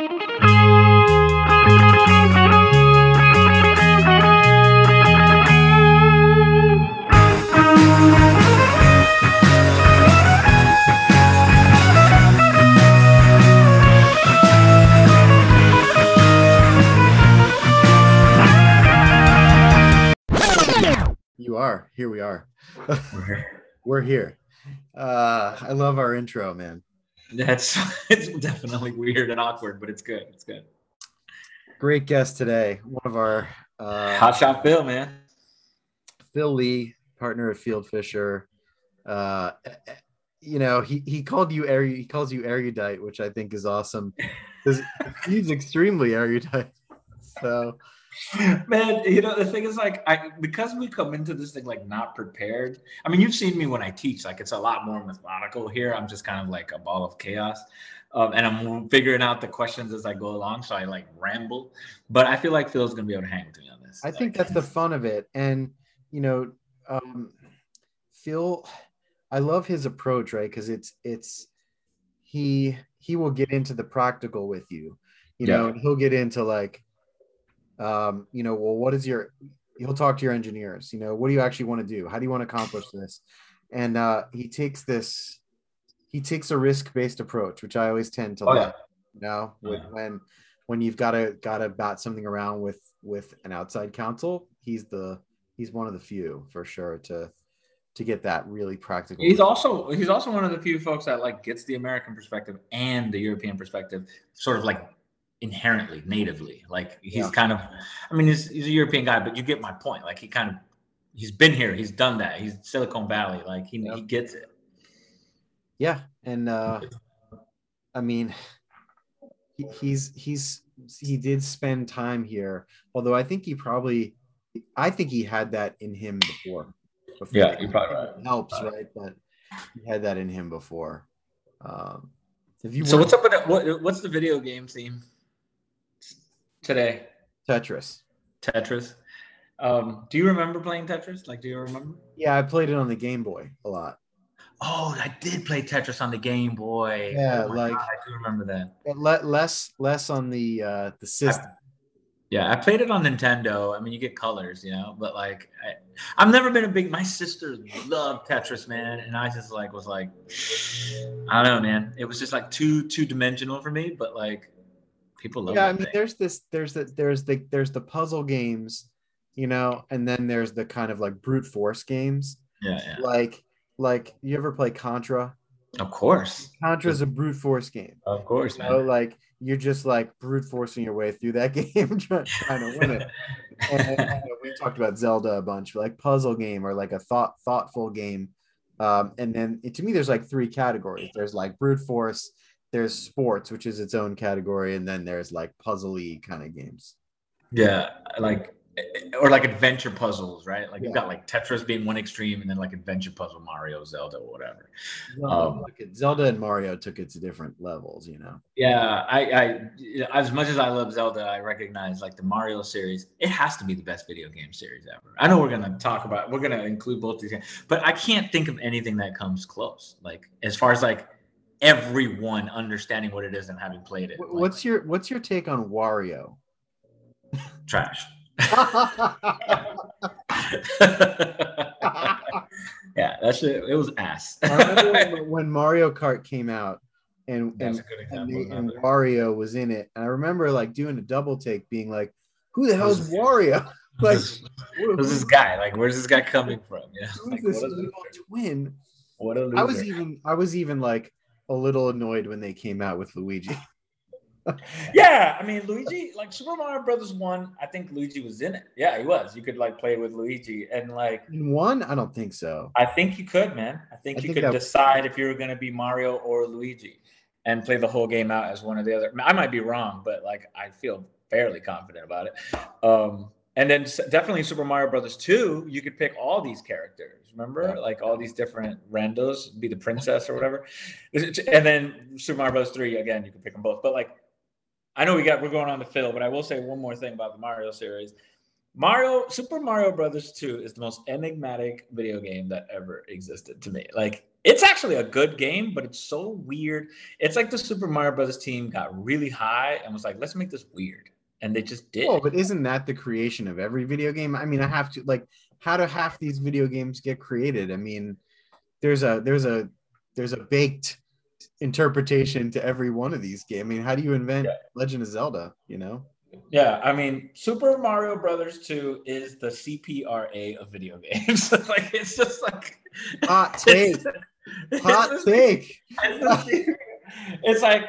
You are. Here we are. We're here. Uh, I love our intro, man. That's it's definitely weird and awkward, but it's good. It's good. Great guest today. One of our uh, Hot shot Phil, man. Phil Lee, partner at Fieldfisher. Uh, you know, he, he called you eru- he calls you erudite, which I think is awesome because he's extremely erudite. So Man, you know the thing is like I because we come into this thing like not prepared. I mean, you've seen me when I teach; like it's a lot more methodical here. I'm just kind of like a ball of chaos, um, and I'm figuring out the questions as I go along. So I like ramble, but I feel like Phil's gonna be able to hang with me on this. I think that's the fun of it. And, you know, um, Phil, I love his approach, right? Because it's, it's, he, he will get into the practical with you, you Yeah. know, and he'll get into like, um, you know, well, what is your, he'll talk to your engineers, you know, what do you actually want to do? How do you want to accomplish this? And uh, he takes this, he takes a risk based approach, which I always tend to Oh, yeah. like, you know, with, Yeah. when, when you've got to got to bat something around with with an outside counsel he's the he's one of the few for sure to to get that really practical He's also he's also one of the few folks that like gets the American perspective and the European perspective, sort of like inherently, natively. Like he's Yeah. kind of, I mean, he's, he's a European guy, but you get my point. Like he kind of, he's been here, he's done that. He's Silicon Valley, like he Yep. he gets it. yeah and uh i mean he, he's he's he did spend time here although i think he probably i think he had that in him before, before. Yeah, you're probably right. It helps right but he had that in him before um if you So what's up with the, what, what's the video game theme today? tetris Tetris. Um, do you remember playing Tetris? Like, do you remember? yeah i played it on the game boy a lot Oh, I did play Tetris on the Game Boy. Yeah, Oh like- God, I do remember that. But le- less less on the uh the system Yeah, I played it on Nintendo. I mean, you get colors, you know, but like, I, I've never been a big. My sister loved Tetris, man, and I just like was like, I don't know, man. It was just like too two dimensional for me. But like, people love. yeah i mean thing. there's this there's the there's the there's the puzzle games you know and then there's the kind of like brute force games yeah, yeah. like like you ever play contra Of course, Contra is a brute force game of course, know man. like you're just like brute forcing your way through that game trying, trying to win it and know, we talked about zelda a bunch like puzzle game or like a thought thoughtful game um, and then to me there's like three categories there's like brute force there's sports which is its own category and then there's like puzzle-y kind of games Yeah, like or like adventure puzzles, right? Like you've got like Tetris being one extreme, and then like adventure puzzle, Mario, Zelda, whatever. Zelda, Um, it- Zelda and Mario took it to different levels, you know. Yeah, I, I as much as I love Zelda, I recognize like the Mario series. It has to be the best video game series ever. I know we're gonna talk about, we're gonna include both these, games, but I can't think of anything that comes close. Like as far as like everyone understanding what it is and having played it. Like, What's your What's your take on Wario? trash? yeah, that shit. It was ass. I remember when, Mario Kart came out, and That's and, and, and. Wario was in it, and I remember like doing a double take, being like, "Who the hell's Wario? Like, who- Who's this guy? Like, where's this guy coming from? Yeah, who's like, this evil twin?" what a I was even I was even like a little annoyed when they came out with Luigi. Yeah, I mean Luigi, like Super Mario Brothers one, I think Luigi was in it. Yeah, he was. You could like play with Luigi, and like In one, I don't think so. I think you could, man. I think I you think could decide if you were going to be Mario or Luigi, and play the whole game out as one or the other. I might be wrong, but like I feel fairly confident about it. Um, and then definitely Super Mario Brothers two, you could pick all these characters. Remember, Yeah. like all these different randos, be the princess or whatever. And then Super Mario Bros. three again, you could pick them both. But like, I know we got we're going on to Phil, but I will say one more thing about the Mario series. Mario Super Mario Brothers 2 is the most enigmatic video game that ever existed to me. Like it's actually a good game, but it's so weird. It's like the Super Mario Brothers team got really high and was like, let's make this weird. And they just did. Oh, but isn't that the creation of every video game? I mean, I have to like how do half these video games get created? I mean, there's a there's a there's a baked interpretation to every one of these games. I mean, how do you invent yeah. Legend of Zelda, you know? Yeah, I mean, Super Mario Brothers 2 is the CPRA of video games. like it's just like hot take. hot it's take. It's, it's like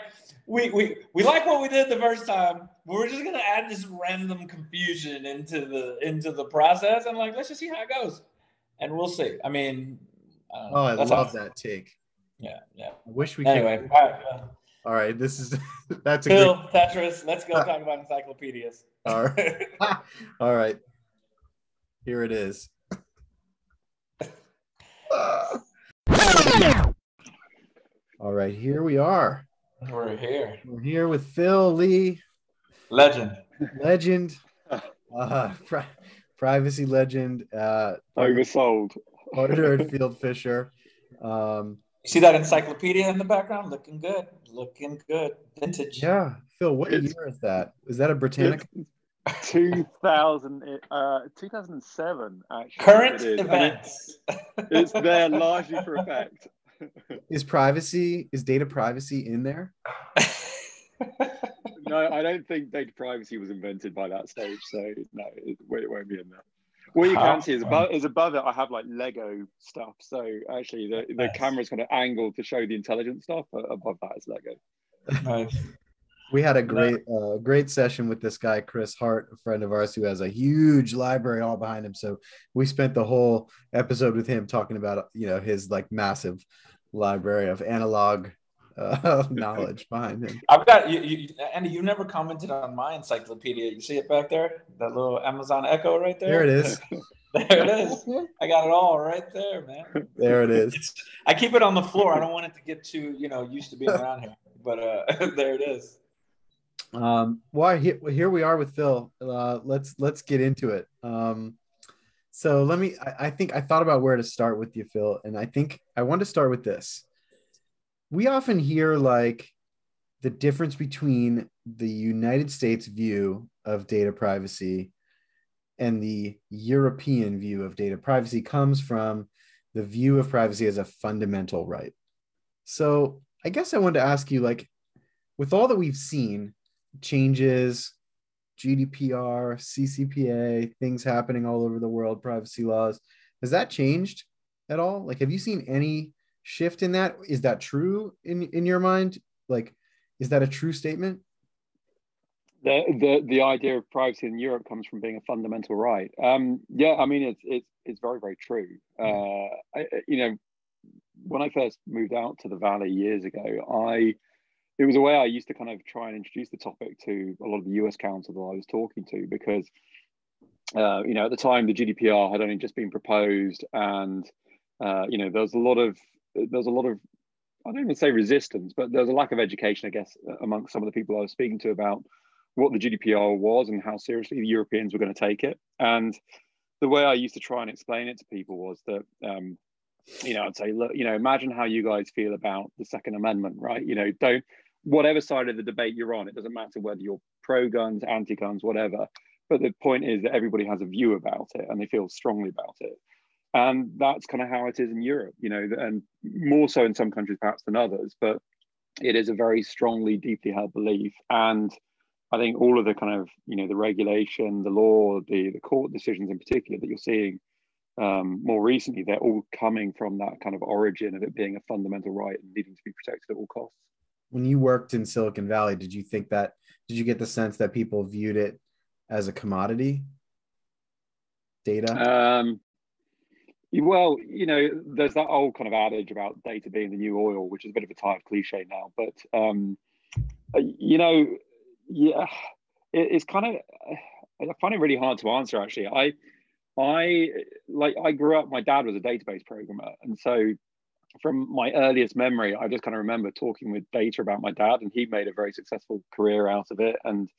we, we we like what we did the first time. We're just gonna add this random confusion into the into the process and like let's just see how it goes. And we'll see. I mean, I oh, I love how, that take. Yeah, yeah. I wish we anyway, could. Anyway, all right, this is that's a Phil great... Tetris. Let's go talk about encyclopedias. All right, all right. Here it is. all right, here we are. We're here. We're here with Phil Lee, legend, legend, uh, pri- privacy legend, uh, oversold, auditor at Fieldfisher. Um, you see that encyclopedia in the background? Looking good. Looking good. Vintage. Yeah. Phil, what it's, year is that? Is that a Britannica? 2000, uh, 2007, actually. Current events. It's, there largely for effect. Is privacy, is data privacy in there? no, I don't think data privacy was invented by that stage. So, no, it, it won't be in there. What you can see is above is above it. I have like Lego stuff. So actually, the, the nice. camera's kind of angled to show the intelligent stuff. But above that is Lego. Nice. We had a great uh, great session with this guy Chris Hart, a friend of ours who has a huge library all behind him. So we spent the whole episode with him talking about you know his like massive library of analog uh, knowledge behind him. I've got you, you, Andy. You never commented on my encyclopedia. You see it back there, that little Amazon Echo right there. There it is. there it is. I got it all right there, man. There it is. It's, I keep it on the floor. I don't want it to get too, you know, used to being around here. But uh, there it is. Um, well, here, here we are with Phil. Uh, let's let's get into it. Um, so let me. I, I think I thought about where to start with you, Phil, and I think I want to start with this we often hear like the difference between the United States view of data privacy and the European view of data privacy comes from the view of privacy as a fundamental right. So, I guess I wanted to ask you like with all that we've seen, changes, GDPR, CCPA, things happening all over the world, privacy laws, has that changed at all? Like have you seen any shift in that? Is that true in in your mind? Like, is that a true statement? The the the idea of privacy in Europe comes from being a fundamental right. Um, yeah, I mean it's it's it's very very true. Uh, I, you know, when I first moved out to the valley years ago, I it was a way I used to kind of try and introduce the topic to a lot of the US counsel that I was talking to because uh, you know at the time the GDPR had only just been proposed and uh, you know there was a lot of there's a lot of I don't even say resistance, but there's a lack of education, I guess, amongst some of the people I was speaking to about what the GDPR was and how seriously the Europeans were going to take it. And the way I used to try and explain it to people was that, um, you know, I'd say, look, you know, imagine how you guys feel about the Second Amendment, right? You know, don't whatever side of the debate you're on, it doesn't matter whether you're pro guns, anti guns, whatever. But the point is that everybody has a view about it and they feel strongly about it and that's kind of how it is in Europe, you know, and more so in some countries perhaps than others, but it is a very strongly, deeply held belief. And I think all of the kind of, you know, the regulation, the law, the the court decisions in particular that you're seeing um, more recently, they're all coming from that kind of origin of it being a fundamental right and needing to be protected at all costs. When you worked in Silicon Valley, did you think that? Did you get the sense that people viewed it as a commodity? Data. Um, well, you know, there's that old kind of adage about data being the new oil, which is a bit of a tired cliche now. But um, uh, you know, yeah, it, it's kind of I find it really hard to answer. Actually, I, I like I grew up. My dad was a database programmer, and so from my earliest memory, I just kind of remember talking with data about my dad, and he made a very successful career out of it. And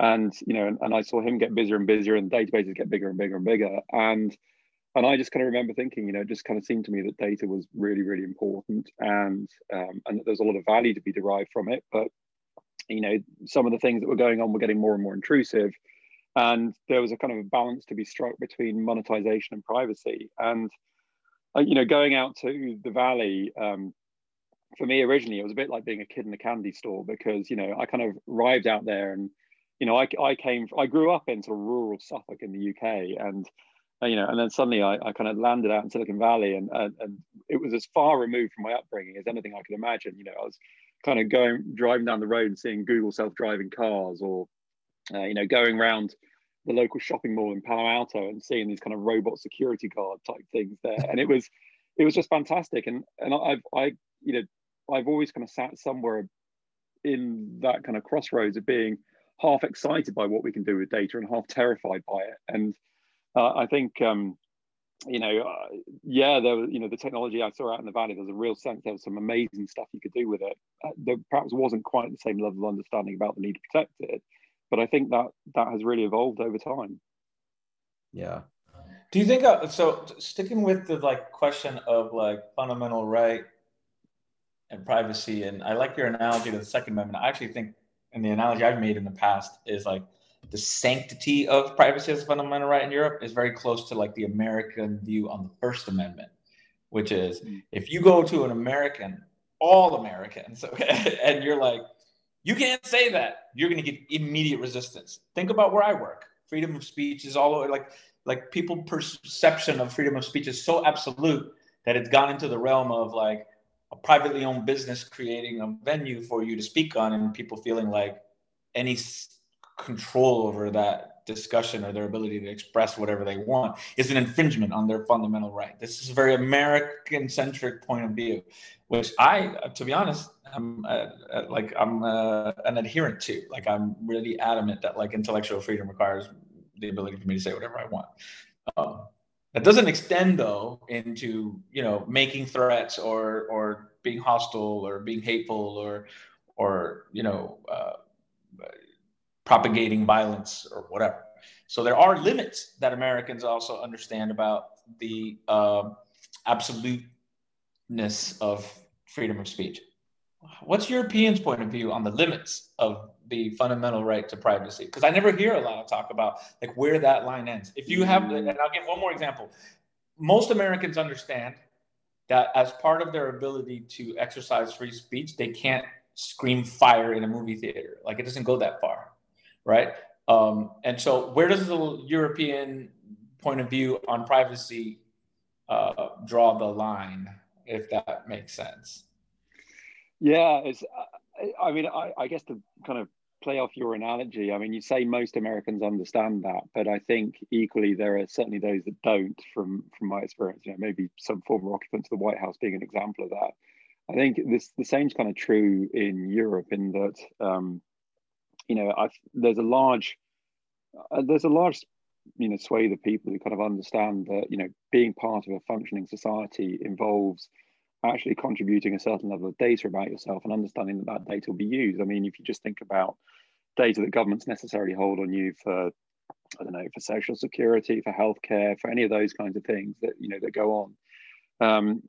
and you know, and, and I saw him get busier and busier, and databases get bigger and bigger and bigger, and and I just kind of remember thinking, you know, it just kind of seemed to me that data was really, really important, and um, and that there's a lot of value to be derived from it. But you know, some of the things that were going on were getting more and more intrusive, and there was a kind of a balance to be struck between monetization and privacy. And uh, you know, going out to the valley. Um, for me originally it was a bit like being a kid in a candy store because you know i kind of arrived out there and you know i, I came i grew up in sort of rural suffolk in the uk and uh, you know, and then suddenly I, I kind of landed out in Silicon Valley, and, and and it was as far removed from my upbringing as anything I could imagine. You know, I was kind of going driving down the road and seeing Google self-driving cars, or uh, you know, going around the local shopping mall in Palo Alto and seeing these kind of robot security guard type things there, and it was it was just fantastic. And and I've I you know I've always kind of sat somewhere in that kind of crossroads of being half excited by what we can do with data and half terrified by it, and uh, I think um, you know, uh, yeah, there was, you know, the technology I saw out in the valley, there's a real sense there was some amazing stuff you could do with it. Uh, there perhaps wasn't quite the same level of understanding about the need to protect it, but I think that that has really evolved over time. Yeah. Do you think uh, so? Sticking with the like question of like fundamental right and privacy, and I like your analogy to the Second Amendment. I actually think, and the analogy I've made in the past is like the sanctity of privacy as a fundamental right in Europe is very close to like the American view on the First Amendment, which is mm. if you go to an American, all Americans, okay, and you're like, you can't say that, you're going to get immediate resistance. Think about where I work. Freedom of speech is all over, like like people perception of freedom of speech is so absolute that it's gone into the realm of like a privately owned business creating a venue for you to speak on and people feeling like any control over that discussion or their ability to express whatever they want is an infringement on their fundamental right. This is a very American centric point of view, which I, to be honest, I'm uh, uh, like I'm uh, an adherent to. Like I'm really adamant that like intellectual freedom requires the ability for me to say whatever I want. Um, that doesn't extend though into you know making threats or or being hostile or being hateful or or you know uh, propagating violence or whatever. So there are limits that Americans also understand about the uh, absoluteness of freedom of speech. What's Europeans' point of view on the limits of the fundamental right to privacy? Because I never hear a lot of talk about like where that line ends. If you have, and I'll give one more example. Most Americans understand that as part of their ability to exercise free speech, they can't scream fire in a movie theater. Like it doesn't go that far right? Um, and so, where does the European point of view on privacy uh, draw the line, if that makes sense? Yeah, it's. I mean, I, I guess to kind of play off your analogy, I mean, you say most Americans understand that, but I think equally there are certainly those that don't. From from my experience, you know, maybe some former occupants of the White House being an example of that. I think this the same's kind of true in Europe in that um, you know, I've, there's a large, uh, there's a large, you know, swathe of people who kind of understand that, you know, being part of a functioning society involves actually contributing a certain level of data about yourself and understanding that that data will be used. I mean, if you just think about data that governments necessarily hold on you for, I don't know, for social security, for healthcare, for any of those kinds of things that you know that go on. Um,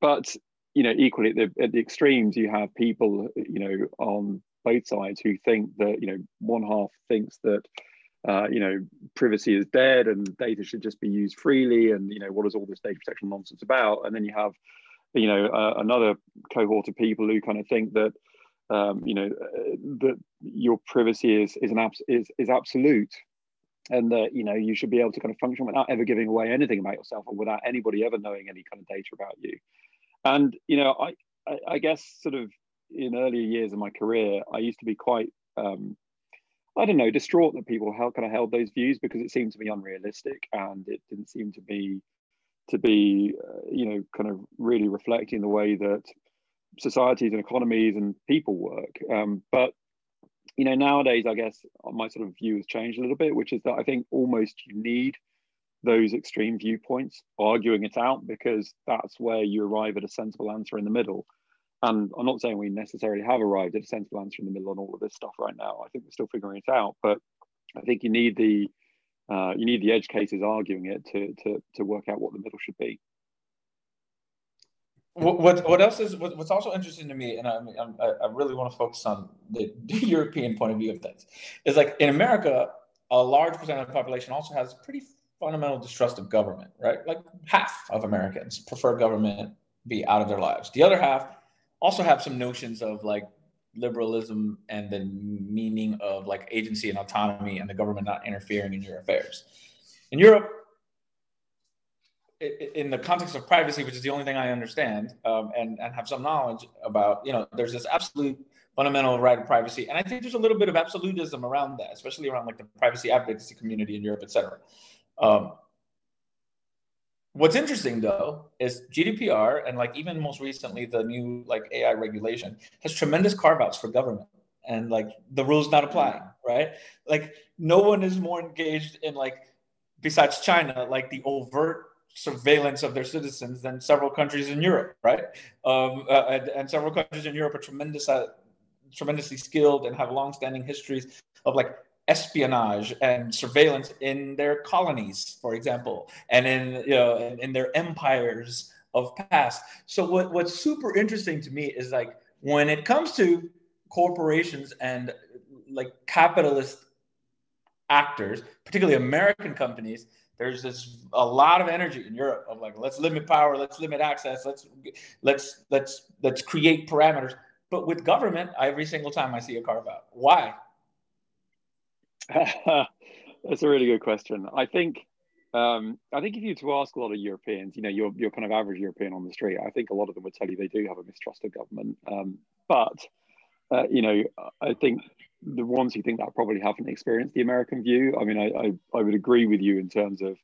but you know, equally at the, at the extremes, you have people, you know, on both sides who think that you know one half thinks that uh, you know privacy is dead and data should just be used freely and you know what is all this data protection nonsense about? And then you have you know uh, another cohort of people who kind of think that um, you know uh, that your privacy is is an abs- is, is absolute and that you know you should be able to kind of function without ever giving away anything about yourself or without anybody ever knowing any kind of data about you. And you know i i, I guess sort of in earlier years of my career, I used to be quite, um, I don't know, distraught that people held, kind of held those views because it seemed to be unrealistic and it didn't seem to be, to be, uh, you know, kind of really reflecting the way that societies and economies and people work. Um, but you know, nowadays, I guess my sort of view has changed a little bit, which is that I think almost you need those extreme viewpoints arguing it out because that's where you arrive at a sensible answer in the middle and I'm not saying we necessarily have arrived at a sensible answer in the middle on all of this stuff right now. I think we're still figuring it out, but I think you need the uh, you need the edge cases arguing it to to to work out what the middle should be. What what else is what's also interesting to me, and I I really want to focus on the, the European point of view of things, is like in America, a large percent of the population also has pretty fundamental distrust of government, right? Like half of Americans prefer government be out of their lives. The other half also have some notions of like liberalism and the meaning of like agency and autonomy and the government not interfering in your affairs. In Europe, in the context of privacy, which is the only thing I understand um, and, and have some knowledge about, you know, there's this absolute fundamental right of privacy. And I think there's a little bit of absolutism around that, especially around like the privacy advocacy community in Europe, et cetera. Um, What's interesting though is GDPR and like even most recently the new like AI regulation has tremendous carve outs for government and like the rules not applying, right? Like no one is more engaged in like besides China, like the overt surveillance of their citizens than several countries in Europe, right? Um, uh, and, and, several countries in Europe are tremendous, uh, tremendously skilled and have long-standing histories of like espionage and surveillance in their colonies, for example, and in you know in, in their empires of past. So what, what's super interesting to me is like when it comes to corporations and like capitalist actors, particularly American companies, there's this a lot of energy in Europe of like let's limit power, let's limit access, let's let's let's let's create parameters. But with government, every single time I see a carve out. Why? That's a really good question. I think um, I think if you were to ask a lot of Europeans, you know, your your kind of average European on the street, I think a lot of them would tell you they do have a mistrust of government. Um, but uh, you know, I think the ones who think that probably haven't experienced the American view. I mean, I, I, I would agree with you in terms of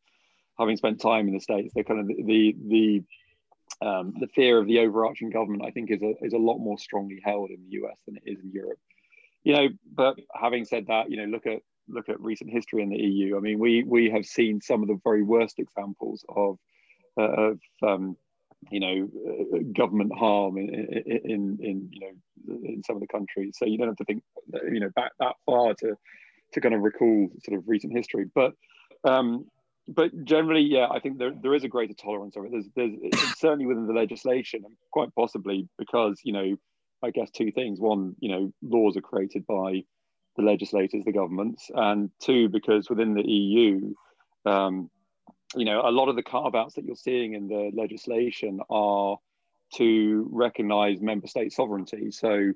having spent time in the states. The kind of the the um, the fear of the overarching government, I think, is a is a lot more strongly held in the US than it is in Europe. You know, but having said that, you know, look at look at recent history in the EU, I mean, we we have seen some of the very worst examples of uh, of um, you know uh, government harm in, in, in you know in some of the countries. So you don't have to think you know back that far to to kind of recall sort of recent history, but. Um, but generally, yeah, I think there, there is a greater tolerance of it. There's, there's certainly within the legislation, quite possibly because you know, I guess two things. One, you know, laws are created by the legislators, the governments, and two, because within the EU, um, you know, a lot of the carve outs that you're seeing in the legislation are to recognize member state sovereignty. So,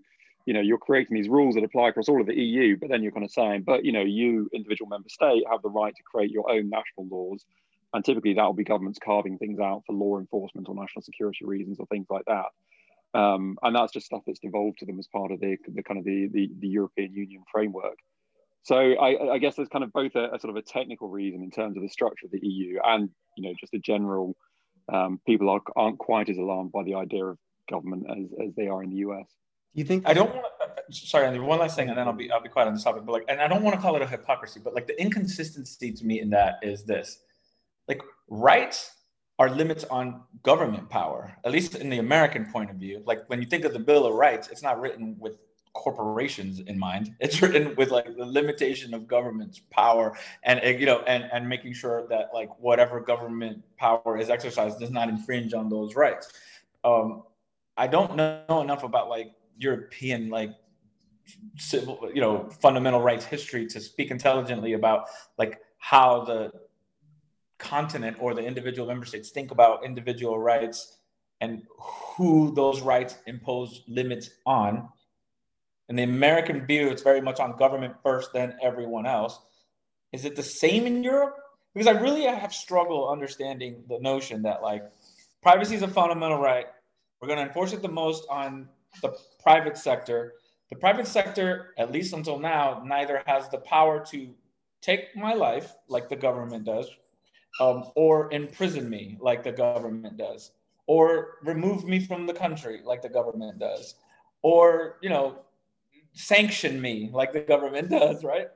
you know, you're creating these rules that apply across all of the EU, but then you're kind of saying, but, you know, you, individual member state, have the right to create your own national laws. And typically that will be governments carving things out for law enforcement or national security reasons or things like that. Um, and that's just stuff that's devolved to them as part of the, the kind of the, the, the European Union framework. So I, I, guess there's kind of both a, a, sort of a technical reason in terms of the structure of the EU and you know just a general um, people are, aren't quite as alarmed by the idea of government as, as they are in the US. Do you think I don't want to, sorry, Andy, one last thing and then I'll be I'll be quiet on this topic. But like and I don't want to call it a hypocrisy, but like the inconsistency to me in that is this. Like rights are limits on government power, at least in the American point of view. Like when you think of the Bill of Rights, it's not written with corporations in mind. It's written with like the limitation of government's power and you know and and making sure that like whatever government power is exercised does not infringe on those rights. Um, I don't know enough about like European like civil you know fundamental rights history to speak intelligently about like how the continent or the individual member states think about individual rights and who those rights impose limits on. In the American view, it's very much on government first, then everyone else. Is it the same in Europe? Because I really have struggled understanding the notion that like privacy is a fundamental right. We're going to enforce it the most on the private sector. The private sector, at least until now, neither has the power to take my life like the government does, um, or imprison me like the government does, or remove me from the country like the government does, or you know, sanction me like the government does, right?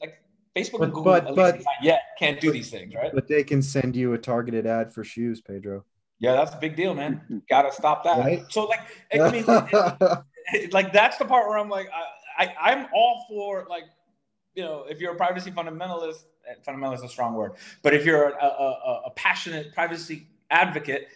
Like Facebook but, and Google, but, but yet can't do these things, right? But they can send you a targeted ad for shoes, Pedro. Yeah, that's a big deal, man. Got to stop that. Right? So, like, I mean, it, it, like that's the part where I'm like, I, I, I'm all for like, you know, if you're a privacy fundamentalist, eh, fundamentalist is a strong word, but if you're a, a, a passionate privacy advocate,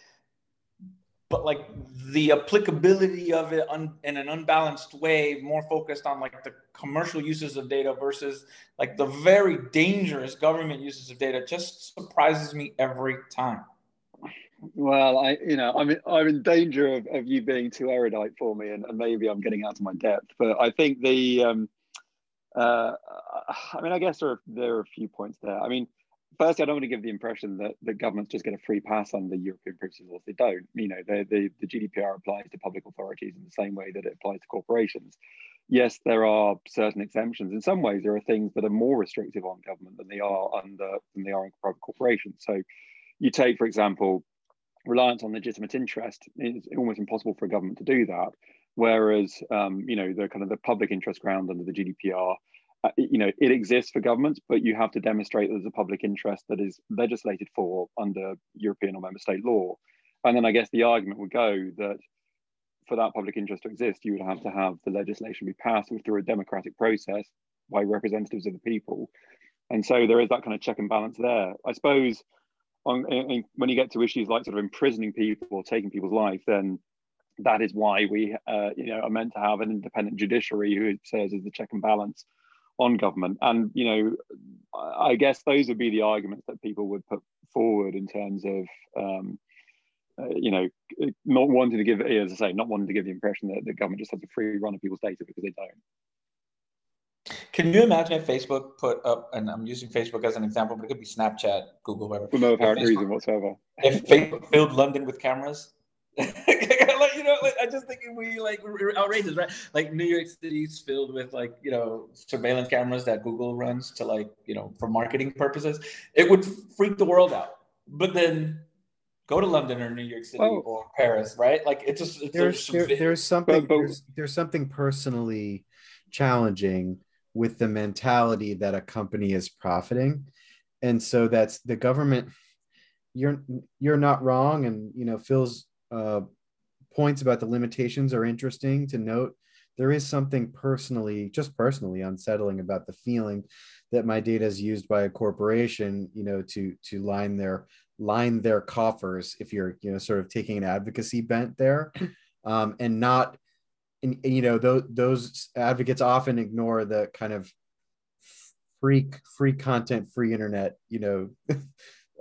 but like the applicability of it un, in an unbalanced way, more focused on like the commercial uses of data versus like the very dangerous government uses of data, just surprises me every time. Well, I, you know, I'm I'm in danger of, of you being too erudite for me, and, and maybe I'm getting out of my depth. But I think the, um, uh, I mean, I guess there are, there are a few points there. I mean, firstly, I don't want to give the impression that, that governments just get a free pass under European privacy laws. They don't. You know, the, the GDPR applies to public authorities in the same way that it applies to corporations. Yes, there are certain exemptions. In some ways, there are things that are more restrictive on government than they are under than they are in private corporations. So, you take, for example, reliance on legitimate interest. It's almost impossible for a government to do that. Whereas, um, you know, the kind of the public interest ground under the GDPR uh, you know, it exists for governments, but you have to demonstrate there's a public interest that is legislated for under European or member state law. And then I guess the argument would go that for that public interest to exist, you would have to have the legislation be passed through a democratic process by representatives of the people. And so there is that kind of check and balance there. I suppose on, in, when you get to issues like sort of imprisoning people or taking people's life, then that is why we, uh, you know, are meant to have an independent judiciary who serves as the check and balance on government. And you know, I guess those would be the arguments that people would put forward in terms of. Um, uh, you know, not wanting to give, as I say, not wanting to give the impression that the government just has a free run of people's data because they don't. Can you imagine if Facebook put up, and I'm using Facebook as an example, but it could be Snapchat, Google, whatever. For no apparent reason whatsoever. If Facebook filled London with cameras, like you know, like, I just think we like we're outrageous, right? Like New York City's filled with like you know surveillance cameras that Google runs to like you know for marketing purposes. It would freak the world out. But then go to London or New York City oh. or Paris, right? Like it's just it's there's there, there's something there's, there's something personally challenging with the mentality that a company is profiting, and so that's the government. You're you're not wrong, and you know Phil's uh, points about the limitations are interesting to note. There is something personally, just personally unsettling about the feeling that my data is used by a corporation, you know, to to line their line their coffers. If you're, you know, sort of taking an advocacy bent there, um, and not, and, and you know, those those advocates often ignore the kind of free free content, free internet, you know,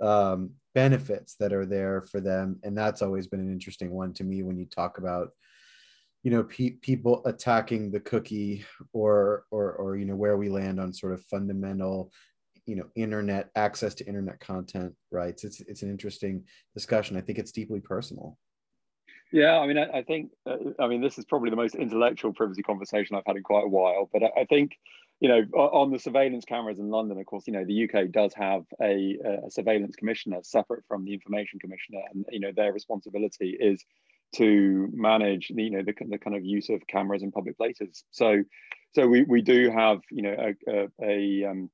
um, benefits that are there for them and that's always been an interesting one to me when you talk about you know pe- people attacking the cookie or or or you know where we land on sort of fundamental you know internet access to internet content rights. It's it's an interesting discussion. I think it's deeply personal. Yeah i mean i, I think uh, i mean this is probably the most intellectual privacy conversation i've had in quite a while but I, I think you know, on the surveillance cameras in London, of course, you know, the UK does have a, a, surveillance commissioner separate from the information commissioner, and you know, their responsibility is to manage, you know, the, the kind of use of cameras in public places. So, so we, we do have, you know, a, a, a, um,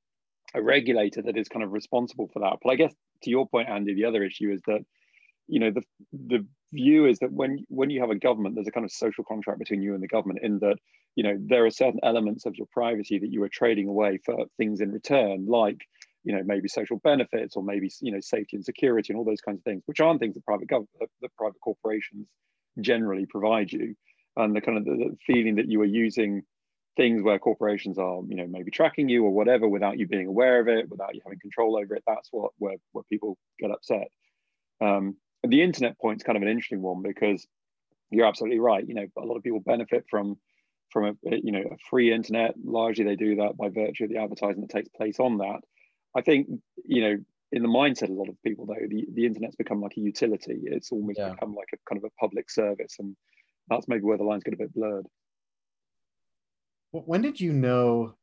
a regulator that is kind of responsible for that. But I guess to your point, Andy, the other issue is that, you know, the the view is that when when you have a government, there's a kind of social contract between you and the government in that you know there are certain elements of your privacy that you are trading away for things in return like you know maybe social benefits or maybe you know safety and security and all those kinds of things which aren't things that private government that private corporations generally provide you. And the kind of the, the feeling that you are using things where corporations are you know maybe tracking you or whatever without you being aware of it without you having control over it that's what where, where people get upset. Um, the internet point is kind of an interesting one because you're absolutely right you know a lot of people benefit from from a you know a free internet. Largely, they do that by virtue of the advertising that takes place on that. I think you know in the mindset of a lot of people though the, the internet's become like a utility it's almost yeah. become like a kind of a public service and that's maybe where the lines get a bit blurred when did you know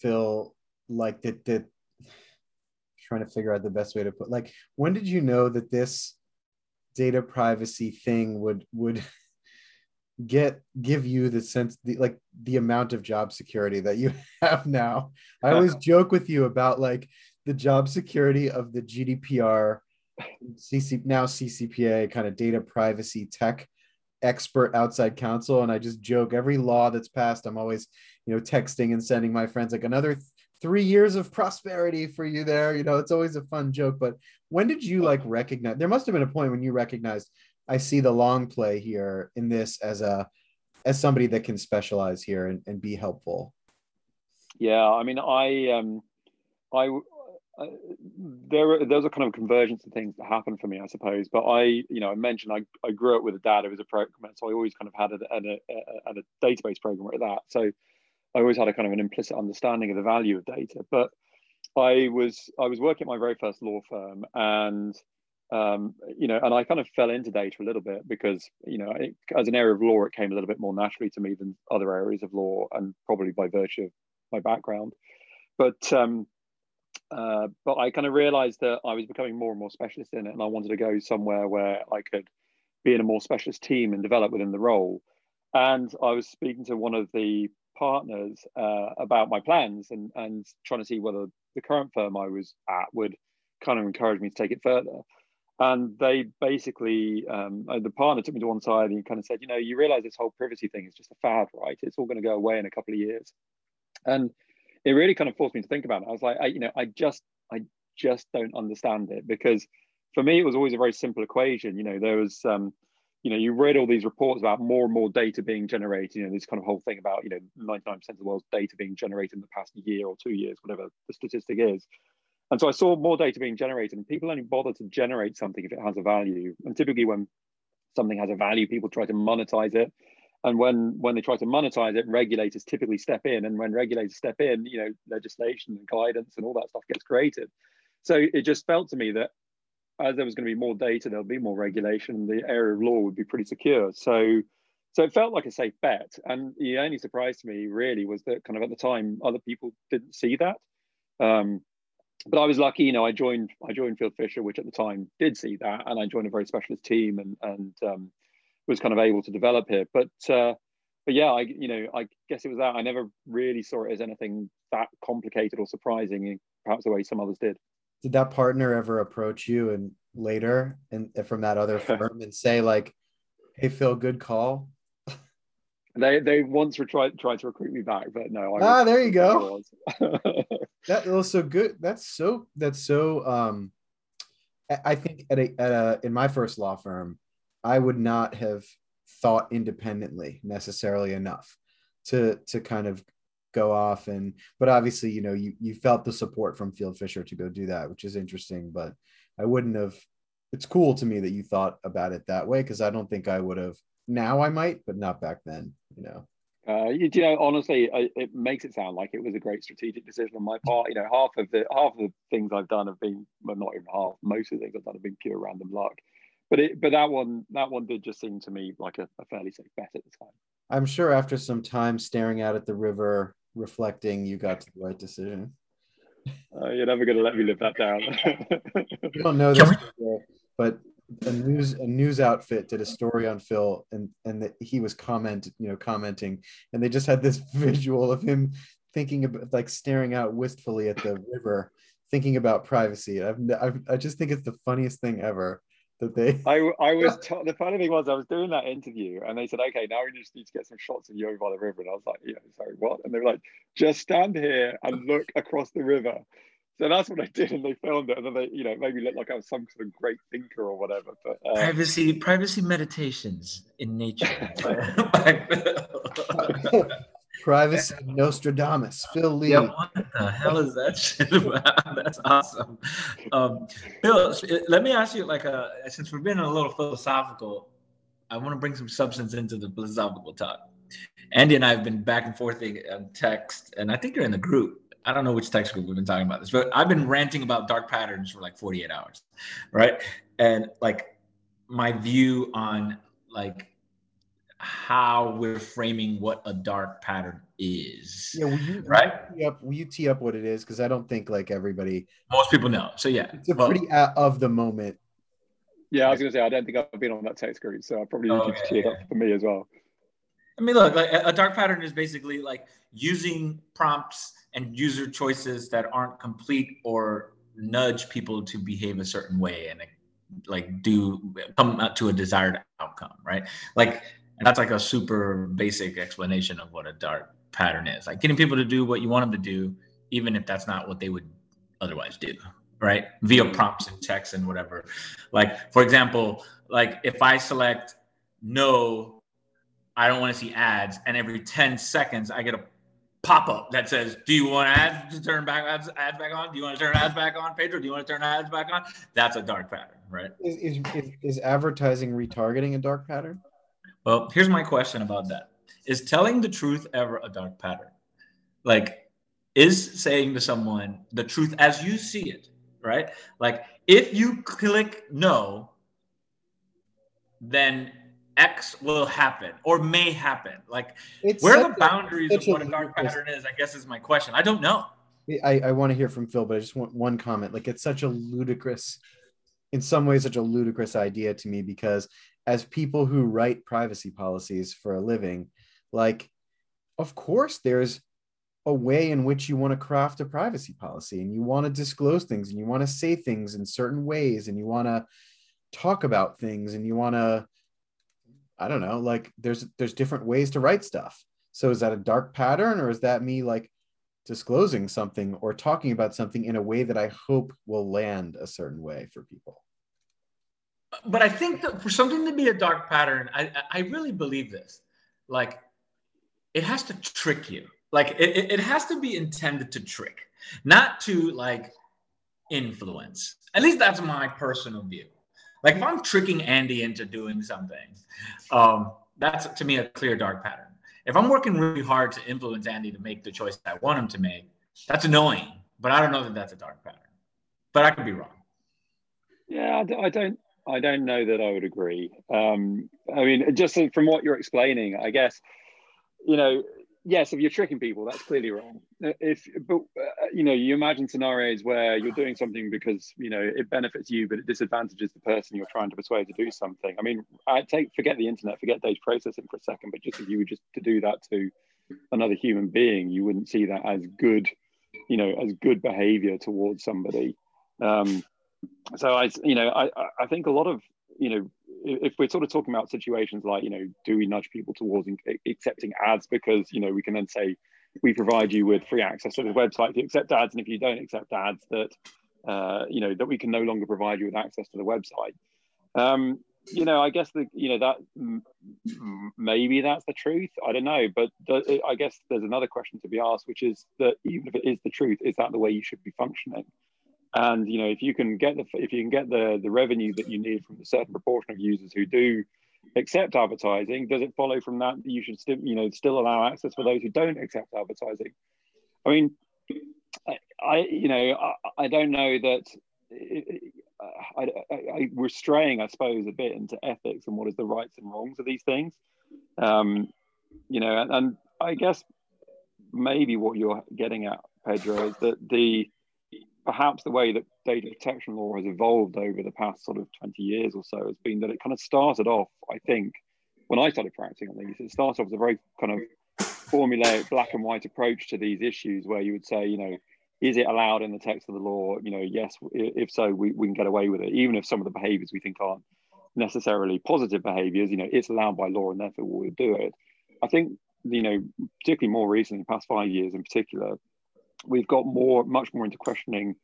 phil like that that trying to figure out the best way to put like when did you know that this data privacy thing would would get give you the sense the like the amount of job security that you have now? I always joke with you about like the job security of the gdpr CC now CCPA kind of data privacy tech expert outside counsel, and I just joke every law that's passed, I'm always you know texting and sending my friends like another th- three years of prosperity for you there. You know, it's always a fun joke. But when did you like recognize? There must have been a point when you recognized I see the long play here in this as a as somebody that can specialize here and, and be helpful. Yeah, I mean, I um, I uh, there there's a kind of convergence of things that happen for me, I suppose. But I, you know, I mentioned I, I grew up with a dad who was a programmer, so I always kind of had a, a, a, a database programmer at that. So I always had a kind of an implicit understanding of the value of data. But I was I was working at my very first law firm, and um, you know, and I kind of fell into data a little bit because you know, it, as an area of law, it came a little bit more naturally to me than other areas of law, and probably by virtue of my background. But um, uh, but I kind of realized that I was becoming more and more specialist in it, and I wanted to go somewhere where I could be in a more specialist team and develop within the role. And I was speaking to one of the partners uh, about my plans and and trying to see whether the current firm I was at would kind of encourage me to take it further. And they basically, um, uh, the partner took me to one side and kind of said, you know, you realize this whole privacy thing is just a fad, right? It's all going to go away in a couple of years. And it really kind of forced me to think about it. I was like, I, you know, I just, I just don't understand it because for me, it was always a very simple equation. You know, there was, um, you know, you read all these reports about more and more data being generated. You know, this kind of whole thing about, you know, 99% of the world's data being generated in the past year or two years, whatever the statistic is. And so I saw more data being generated, and people only bother to generate something if it has a value. And typically, when something has a value, people try to monetize it and when when they try to monetize it regulators typically step in and when regulators step in you know legislation and guidance and all that stuff gets created so it just felt to me that as there was going to be more data there'll be more regulation the area of law would be pretty secure so so it felt like a safe bet and the only surprise to me really was that kind of at the time other people didn't see that um, but I was lucky, you know, I joined I joined Fieldfisher, which at the time did see that, and I joined a very specialist team, and and um, was kind of able to develop here. But uh, but yeah, I you know I guess it was that I never really saw it as anything that complicated or surprising, perhaps the way some others did. Did that partner ever approach you and later and from that other firm and say like, "Hey Phil, good call"? They they once were tried tried to recruit me back, but no. I ah, there you go. that was so good. That's so that's so. Um, I think at a, at a in my first law firm, I would not have thought independently necessarily enough to to kind of go off and but obviously you know you you felt the support from Fieldfisher to go do that which is interesting but I wouldn't have it's cool to me that you thought about it that way because I don't think I would have now I might but not back then you know uh, you, you, know, honestly, I, it makes it sound like it was a great strategic decision on my part. You know, half of the half of the things I've done have been, well, not even half. Most of the things I've done have been pure random luck but it but that one that one did just seem to me like a, a fairly safe bet at the time. I'm sure after some time staring out at the river, reflecting, you got to the right decision. Uh, you're never going to let me live that down. you don't know this, but a news a news outfit did a story on Phil, and and that he was comment you know commenting, and they just had this visual of him thinking about like staring out wistfully at the river, thinking about privacy. I've, I've I just think it's the funniest thing ever that they I, I was t- the funny thing was I was doing that interview and they said okay now we just need to get some shots of you over by the river. And I was like yeah sorry what? And they were like just stand here and look across the river. So that's what I did and they filmed it and then they you know made me look like I was some sort of great thinker or whatever but uh, privacy privacy meditations in nature Privacy Nostradamus, Phil Lee. Yeah, what the hell is that shit about? That's awesome. Um, Phil, let me ask you, like, a, uh, since we're being a little philosophical, I want to bring some substance into the philosophical talk. Andy and I have been back and forth on text, and I think you're in the group. I don't know which text group we've been talking about this, but I've been ranting about dark patterns for like 48 hours, right? And like my view on like how we're framing what a dark pattern is. Yeah, will you, right? Will you, tee up, will you tee up what it is? Because I don't think like everybody, most people know. So yeah, it's a well, pretty out of the moment. Yeah, I was gonna say I don't think I've been on that text group, so I probably need okay, you to tee it up for me as well. I mean, look, like a dark pattern is basically like using prompts and user choices that aren't complete or nudge people to behave a certain way, and like do come out to a desired outcome, right? Like and that's like a super basic explanation of what a dark pattern is. Like getting people to do what you want them to do, even if that's not what they would otherwise do, right? Via prompts and text and whatever. Like, for example, like if I select no, I don't want to see ads, and every 10 seconds I get a pop up that says, "Do you want ads to turn back ads, ads back on? Do you want to turn ads back on, Pedro? Do you want to turn ads back on?" That's a dark pattern, right? Is, is, is advertising retargeting a dark pattern? Well, here's my question about that: Is telling the truth ever a dark pattern? Like, is saying to someone the truth as you see it, right? Like, if you click no, then X will happen or may happen. Like, it's where the boundaries of what a dark pattern is, I guess is my question. I don't know. I, I want to hear from Phil, but I just want one comment. Like, it's such a ludicrous, in some ways, such a ludicrous idea to me because as people who write privacy policies for a living, like, of course, there's a way in which you want to craft a privacy policy and you want to disclose things and you want to say things in certain ways and you want to talk about things and you want to I don't know, like there's there's different ways to write stuff. So is that a dark pattern or is that me like disclosing something or talking about something in a way that I hope will land a certain way for people? But I think that for something to be a dark pattern, I, I really believe this. Like it has to trick you. Like it, it has to be intended to trick, not to like influence. At least that's my personal view. Like if I'm tricking Andy into doing something, um, that's to me a clear dark pattern. If I'm working really hard to influence Andy to make the choice I want him to make, that's annoying. But I don't know that that's a dark pattern. But I could be wrong. Yeah, I don't. I don't know that I would agree. Um, I mean, just from what you're explaining, I guess, you know, yes, if you're tricking people, that's clearly wrong. If, but uh, you know, you imagine scenarios where you're doing something because you know it benefits you, but it disadvantages the person you're trying to persuade to do something. I mean, I take forget the internet, forget data processing for a second, but just if you were just to do that to another human being, you wouldn't see that as good, you know, as good behavior towards somebody. Um, so I, you know, I, I think a lot of you know if we're sort of talking about situations like you know do we nudge people towards accepting ads because you know we can then say we provide you with free access to the website to accept ads and if you don't accept ads that uh, you know that we can no longer provide you with access to the website. Um, you know i guess the you know that maybe that's the truth. I don't know but i guess there's another question to be asked which is that even if it is the truth is that the way you should be functioning and you know, if you can get the if you can get the the revenue that you need from a certain proportion of users who do accept advertising, does it follow from that that you should still you know still allow access for those who don't accept advertising? I mean, I, I you know I, I don't know that. It, I, I, we're straying, I suppose, a bit into ethics and what is the rights and wrongs of these things. Um, you know, and, and I guess maybe what you're getting at, Pedro, is that the perhaps the way that data protection law has evolved over the past sort of 20 years or so has been that it kind of started off, I think, when I started practicing at least, it started off as a very kind of formulaic black and white approach to these issues where you would say, you know, is it allowed in the text of the law? You know, yes, if so, we, we can get away with it, even if some of the behaviors we think aren't necessarily positive behaviors, you know, it's allowed by law and therefore we'll do it. I think, you know, particularly more recently, past five years in particular, we've got more, much more into questioning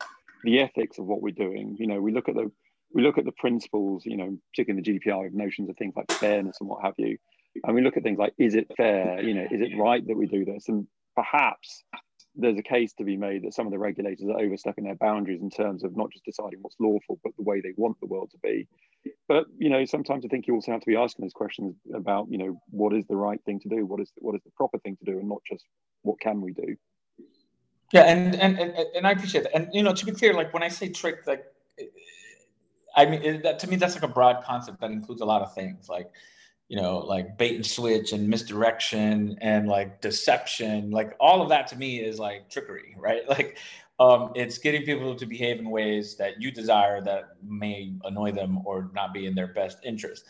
the ethics of what we're doing. You know, we look at the we look at the principles, you know, particularly in the GDPR, notions of things like fairness and what have you. And we look at things like, is it fair? You know, is it right that we do this? And perhaps there's a case to be made that some of the regulators are overstepping their boundaries in terms of not just deciding what's lawful, but the way they want the world to be. But you know, sometimes I think you also have to be asking those questions about, you know, what is the right thing to do? What is what is the proper thing to do, and not just what can we do? Yeah, and, and and and I appreciate that. And you know, to be clear, like when I say trick, like I mean that to me that's like a broad concept that includes a lot of things, like you know, like bait and switch and misdirection and like deception. Like all of that to me is like trickery, right? Like um, it's getting people to behave in ways that you desire that may annoy them or not be in their best interest.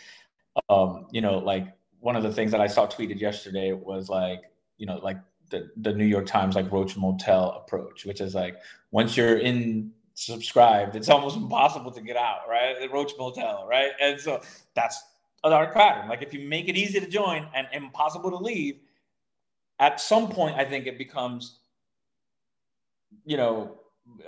Um, you know, like one of the things that I saw tweeted yesterday was like, you know, like the, the New York Times like Roach Motel approach, which is like once you're in subscribed. It's almost impossible to get out, right? The Roach Motel, right? And so that's a dark pattern. Like if you make it easy to join and impossible to leave, at some point I think it becomes, you know,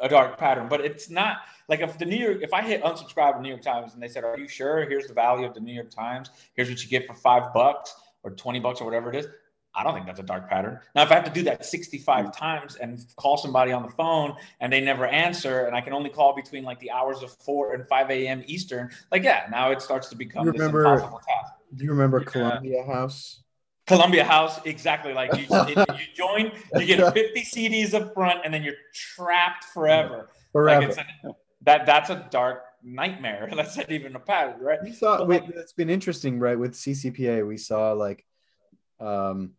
a dark pattern. But it's not like if the New York, if I hit unsubscribe to New York Times and they said, "Are you sure? Here's the value of the New York Times. Here's what you get for five bucks or twenty bucks or whatever it is." I don't think that's a dark pattern. Now, if I have to do that 65 times and call somebody on the phone and they never answer, and I can only call between like the hours of 4 and 5 a.m. Eastern, like, yeah, now it starts to become you remember, this impossible task. Do you remember yeah. Columbia House? Columbia House, exactly. Like you, you join, you get 50 CDs up front, and then you're trapped forever. Forever. Like a, that that's a dark nightmare. That's not even a pattern, right? We saw. Wait, it's been interesting, right? With CCPA, we saw like, um,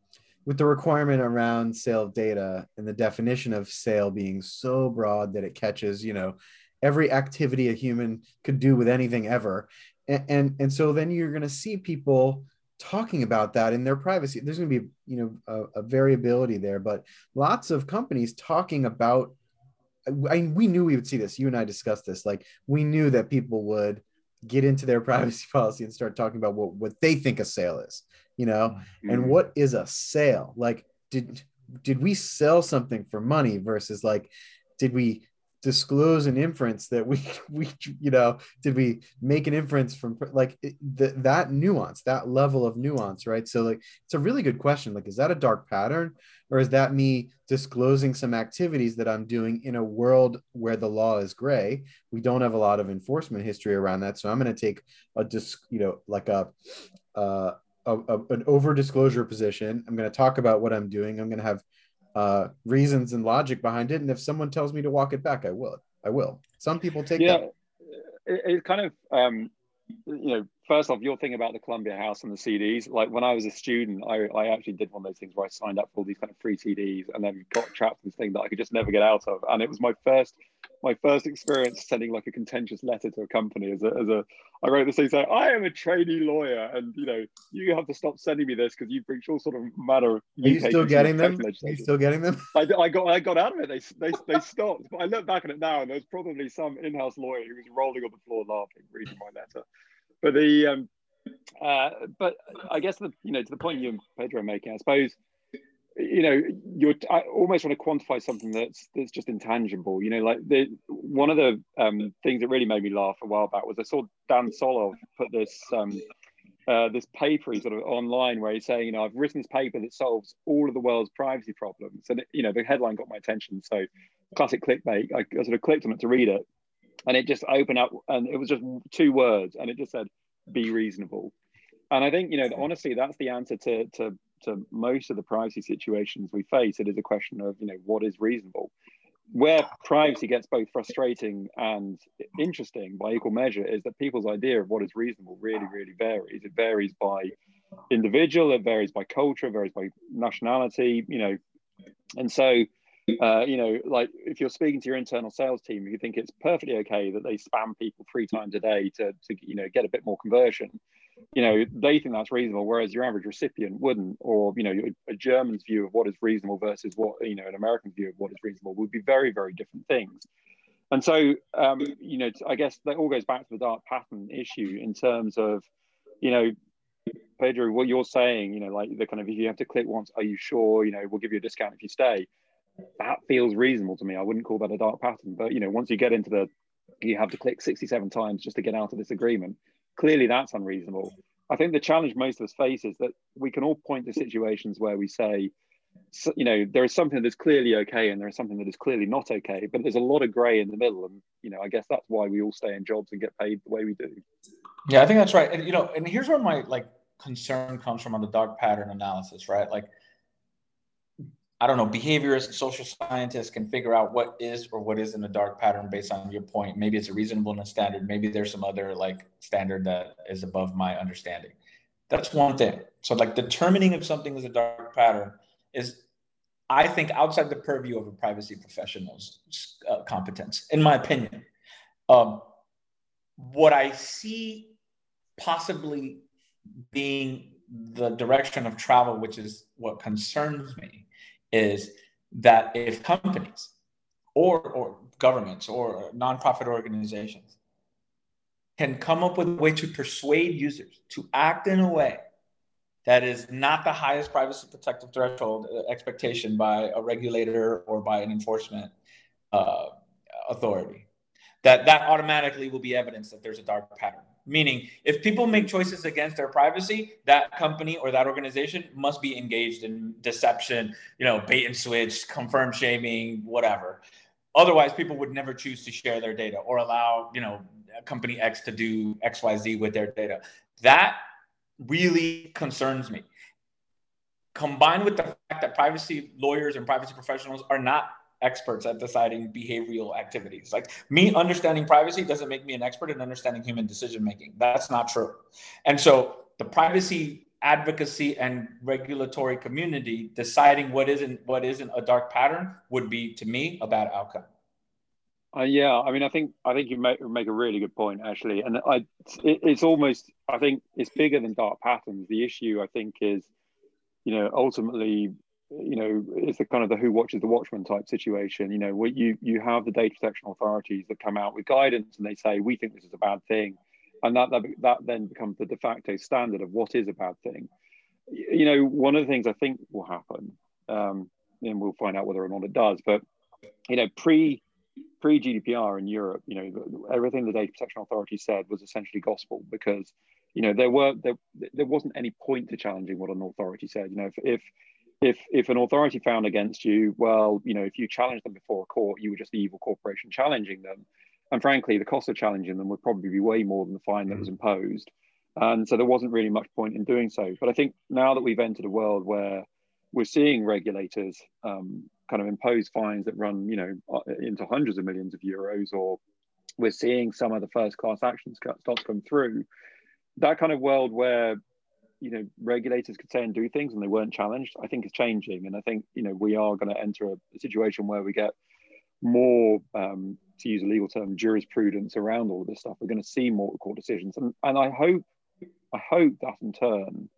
with the requirement around sale data and the definition of sale being so broad that it catches, you know, every activity a human could do with anything ever. And and, and so then you're going to see people talking about that in their privacy. There's going to be, you know, a, a variability there, but lots of companies talking about I, we knew we would see this. You and I discussed this. Like we knew that people would get into their privacy policy and start talking about what, what they think a sale is you know? Mm-hmm. and what is a sale? Like did did we sell something for money versus like did we disclose an inference that we we you know did we make an inference from like the, that nuance that level of nuance right? So like it's a really good question. Like is that a dark pattern? Or is that me disclosing some activities that i'm doing in a world where the law is gray? We don't have a lot of enforcement history around that. So i'm going to take a disc you know like a uh, a, a, an over disclosure position. I'm going to talk about what I'm doing. I'm going to have uh, reasons and logic behind it. And if someone tells me to walk it back, I will. I will. Some people take yeah, that. It, it kind of, um, you know, first off, your thing about the Columbia House and the CDs. Like when I was a student, I, I actually did one of those things where I signed up for all these kind of free CDs and then got trapped in this thing that I could just never get out of. And it was my first my first experience sending like a contentious letter to a company as a, as a I wrote this thing saying I am a trainee lawyer and you know you have to stop sending me this because you breach all sort of matter. Are you still getting them? Are you still getting them? I, I got I got out of it. They they they stopped. But I look back at it now and there's probably some in-house lawyer who was rolling on the floor laughing reading my letter. But the um uh but I guess the you know to the point you and Pedro are making, I suppose you know you're I almost want to quantify something that's that's just intangible. You know like the one of the um, things that really made me laugh a while back was i saw Dan Solove put this um, uh, this paper sort of online where he's saying you know i've written this paper that solves all of the world's privacy problems. And you know the headline got my attention. So classic clickbait. I, I sort of clicked on it to read it and it just opened up and it was just two words and it just said be reasonable and I think you know honestly that's the answer to to to most of the privacy situations we face, it is a question of, you know, what is reasonable. Where privacy gets both frustrating and interesting by equal measure is that people's idea of what is reasonable really, really varies. It varies by individual, it varies by culture, it varies by nationality, you know. And so, uh, you know, like if you're speaking to your internal sales team, you think it's perfectly okay that they spam people three times a day to, to you know, get a bit more conversion. You know they think that's reasonable whereas your average recipient wouldn't or you know a german's view of what is reasonable versus what you know an american view of what is reasonable would be very very different things. And so um, you know i guess that all goes back to the dark pattern issue in terms of you know pedro what you're saying you know like the kind of if you have to click once are you sure? You know we'll give you a discount if you stay that feels reasonable to me i wouldn't call that a dark pattern but you know once you get into the you have to click 67 times just to get out of this agreement Clearly, that's unreasonable. I think the challenge most of us face is that we can all point to situations where we say, so, you know, there is something that's clearly okay and there is something that is clearly not okay, but there's a lot of gray in the middle. And, you know, I guess that's why we all stay in jobs and get paid the way we do. Yeah, I think that's right. And, you know, and here's where my like concern comes from on the dark pattern analysis, right? Like, I don't know, behaviorists, and social scientists can figure out what is or what isn't a dark pattern based on your point. Maybe it's a reasonableness standard. Maybe there's some other like standard that is above my understanding. That's one thing. So like determining if something is a dark pattern is, I think, outside the purview of a privacy professional's uh, competence, in my opinion. Um, what I see possibly being the direction of travel, which is what concerns me, is that if companies or or governments or nonprofit organizations can come up with a way to persuade users to act in a way that is not the highest privacy protective threshold expectation by a regulator or by an enforcement uh, authority that that automatically will be evidence that there's a dark pattern meaning if people make choices against their privacy that company or that organization must be engaged in deception you know bait and switch confirm shaming whatever. Otherwise people would never choose to share their data or allow you know company x to do xyz with their data. That really concerns me. Combined with the fact that privacy lawyers and privacy professionals are not experts at deciding behavioral activities. Like me understanding privacy doesn't make me an expert in understanding human decision making. That's not true. And so the privacy advocacy and regulatory community deciding what isn't what isn't a dark pattern would be to me a bad outcome. Uh, yeah, I mean, I think I think you make make a really good point actually, and I it, it's almost I think it's bigger than dark patterns. The issue I think is, you know, ultimately you know, it's the kind of the who watches the watchman type situation. You know, where you you have the data protection authorities that come out with guidance and they say we think this is a bad thing, and that that, that then becomes the de facto standard of what is a bad thing. You know, one of the things I think will happen, um, and we'll find out whether or not it does, but you know, pre pre GDPR in Europe, you know, everything the data protection authority said was essentially gospel because you know there were there there wasn't any point to challenging what an authority said. You know, if, if if if an authority found against you, well, you know, if you challenged them before a court, you were just the evil corporation challenging them. And frankly, the cost of challenging them would probably be way more than the fine that was mm. imposed. And so there wasn't really much point in doing so. But I think now that we've entered a world where we're seeing regulators um, kind of impose fines that run, you know, uh, into hundreds of millions of euros, or we're seeing some of the first class actions start to come through. That kind of world where you know regulators could say and do things and they weren't challenged i think is changing. And i think you know we are going to enter a, situation where we get more um, to use a legal term jurisprudence around all of this stuff. We're going to see more court decisions. And, and i hope i hope that in turn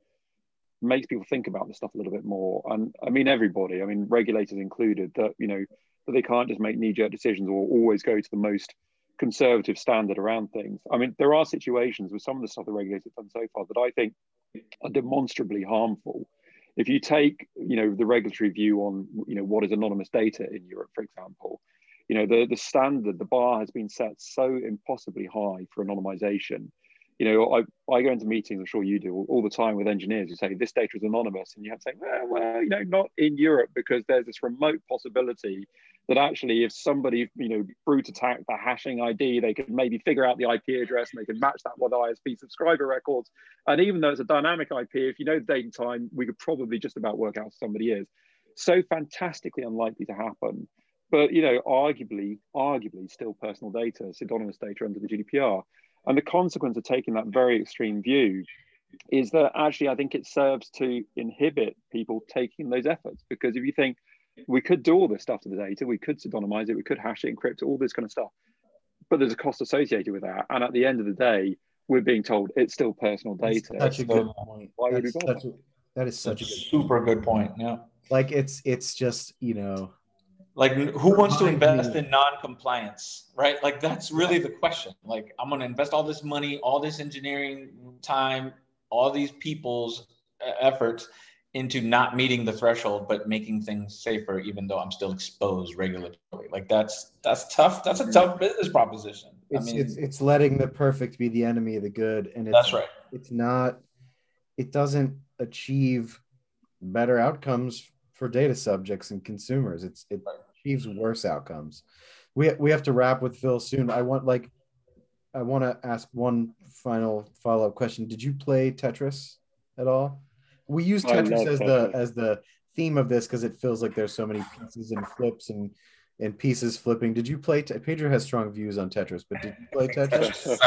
makes people think about this stuff a little bit more. And i mean everybody i mean regulators included that you know that they can't just make knee-jerk decisions or always go to the most conservative standard around things. I mean, there are situations with some of the stuff the regulators have done so far that I think are demonstrably harmful. If you take, you know, the regulatory view on, you know, what is anonymous data in Europe, for example, you know, the, the standard, the bar has been set so impossibly high for anonymization you know, I, I go into meetings, I'm sure you do all, all, the time with engineers who say this data is anonymous. And you have to say, well, well, you know, not in Europe because there's this remote possibility that actually if somebody, you know, brute attacked the hashing ID, they could maybe figure out the IP address and they could match that with ISP subscriber records. And even though it's a dynamic IP, if you know the date and time, we could probably just about work out who somebody is. So fantastically unlikely to happen. But, you know, arguably, arguably still personal data, pseudonymous data under the GDPR. And the consequence of taking that very extreme view is that actually I think it serves to inhibit people taking those efforts. Because if you think we could do all this stuff to the data, we could pseudonymize it, we could hash it, encrypt it, all this kind of stuff, but there's a cost associated with that. And at the end of the day, we're being told it's still personal data. That's such a good point. Why would we bother? that is such That's a good super point. good point. Yeah. Like it's it's just you know like who wants to invest in non-compliance right? Like that's really the question. Like i'm going to invest all this money all this engineering time all these people's efforts into not meeting the threshold but making things safer even though i'm still exposed regularly. like that's that's tough that's a tough business proposition. It's, I mean, it's it's letting the perfect be the enemy of the good and that's right. it's not it doesn't achieve better outcomes for data subjects and consumers. It's it achieves worse outcomes. We we have to wrap with Phil soon. I want like I want to ask one final follow up question. Did you play Tetris at all? We use Tetris as Tetris. the as the theme of this because it feels like there's so many pieces and flips and and pieces flipping. Did you play? Pedro has strong views on Tetris, but did you play Tetris?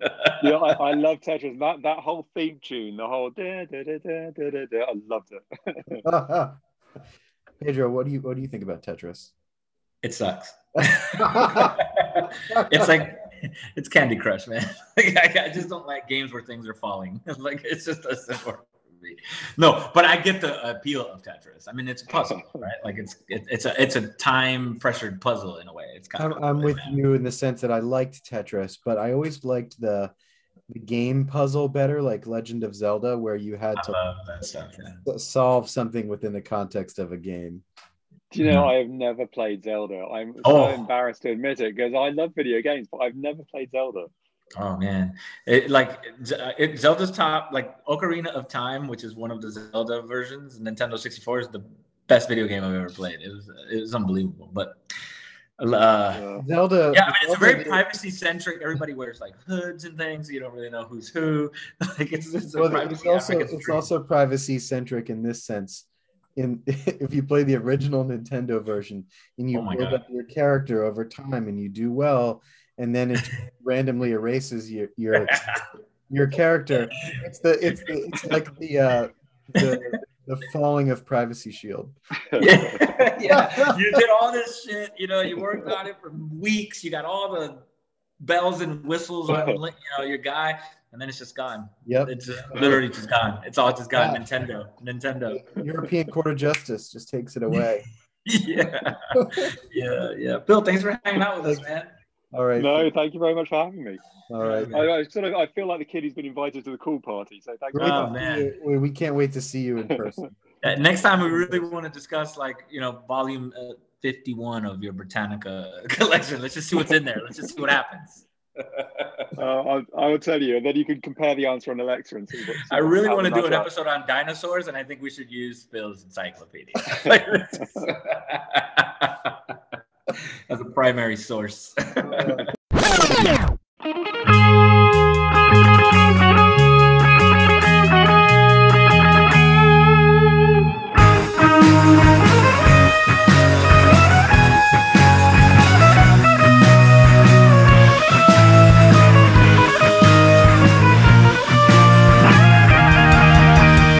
yeah, I, I, love Tetris. That that whole theme tune, the whole da, da, da, da, da, da, I loved it. Pedro, what do you what do you think about Tetris? It sucks. it's like it's Candy Crush, man. like, I, I, just don't like games where things are falling. like it's just a simple. No, but I get the appeal of Tetris. I mean, it's a puzzle, right? Like it's it, it's a it's a time pressured puzzle in a way. It's kind I'm, of I'm with you in the sense that I liked Tetris, but I always liked the the game puzzle better, like Legend of Zelda, where you had to stuff. Yeah. solve something within the context of a game. Do you know mm-hmm. I have never played Zelda? I'm so Oh. embarrassed to admit it because I love video games, but I've never played Zelda. Oh man, it like uh, it, Zelda's top like Ocarina of Time, which is one of the Zelda versions. Nintendo 64 is the best video game I've ever played. It was it was unbelievable. But uh, Uh, Zelda. yeah, I mean it's a very privacy centric. Everybody wears like hoods and things. You don't really know who's who. like it's, it's Well, privacy it's also advocate's it's dream. also privacy centric in this sense. In if you play the original Nintendo version and you Oh build God. up your character over time and you do well, and then it randomly erases your your your character. It's the it's the it's like the uh the the falling of privacy shield. yeah, yeah. You did all this shit. You know, you worked on it for weeks. You got all the bells and whistles on you uh-huh. know your guy, and then it's just gone. Yep. It's just literally just gone. It's all just gone. Yeah. Nintendo, Nintendo. European Court of Justice just takes it away. yeah, yeah, yeah. Bill, thanks for hanging out with us, man. All right. no, thank you very much for having me. All right. I, I sort of I feel like the kid who's been invited to the cool party. So thank Great you. Oh, man. We- We can't wait to see you in person. Uh, next time we really want to discuss like you know volume uh, 51 of your Britannica collection. Let's just see what's in there. Let's just see what happens. Uh, I'll, I will tell you, and then you can compare the answer on Alexa and see what. see I really want to do an match up. episode on dinosaurs, and I think we should use Phil's encyclopedia as a primary source.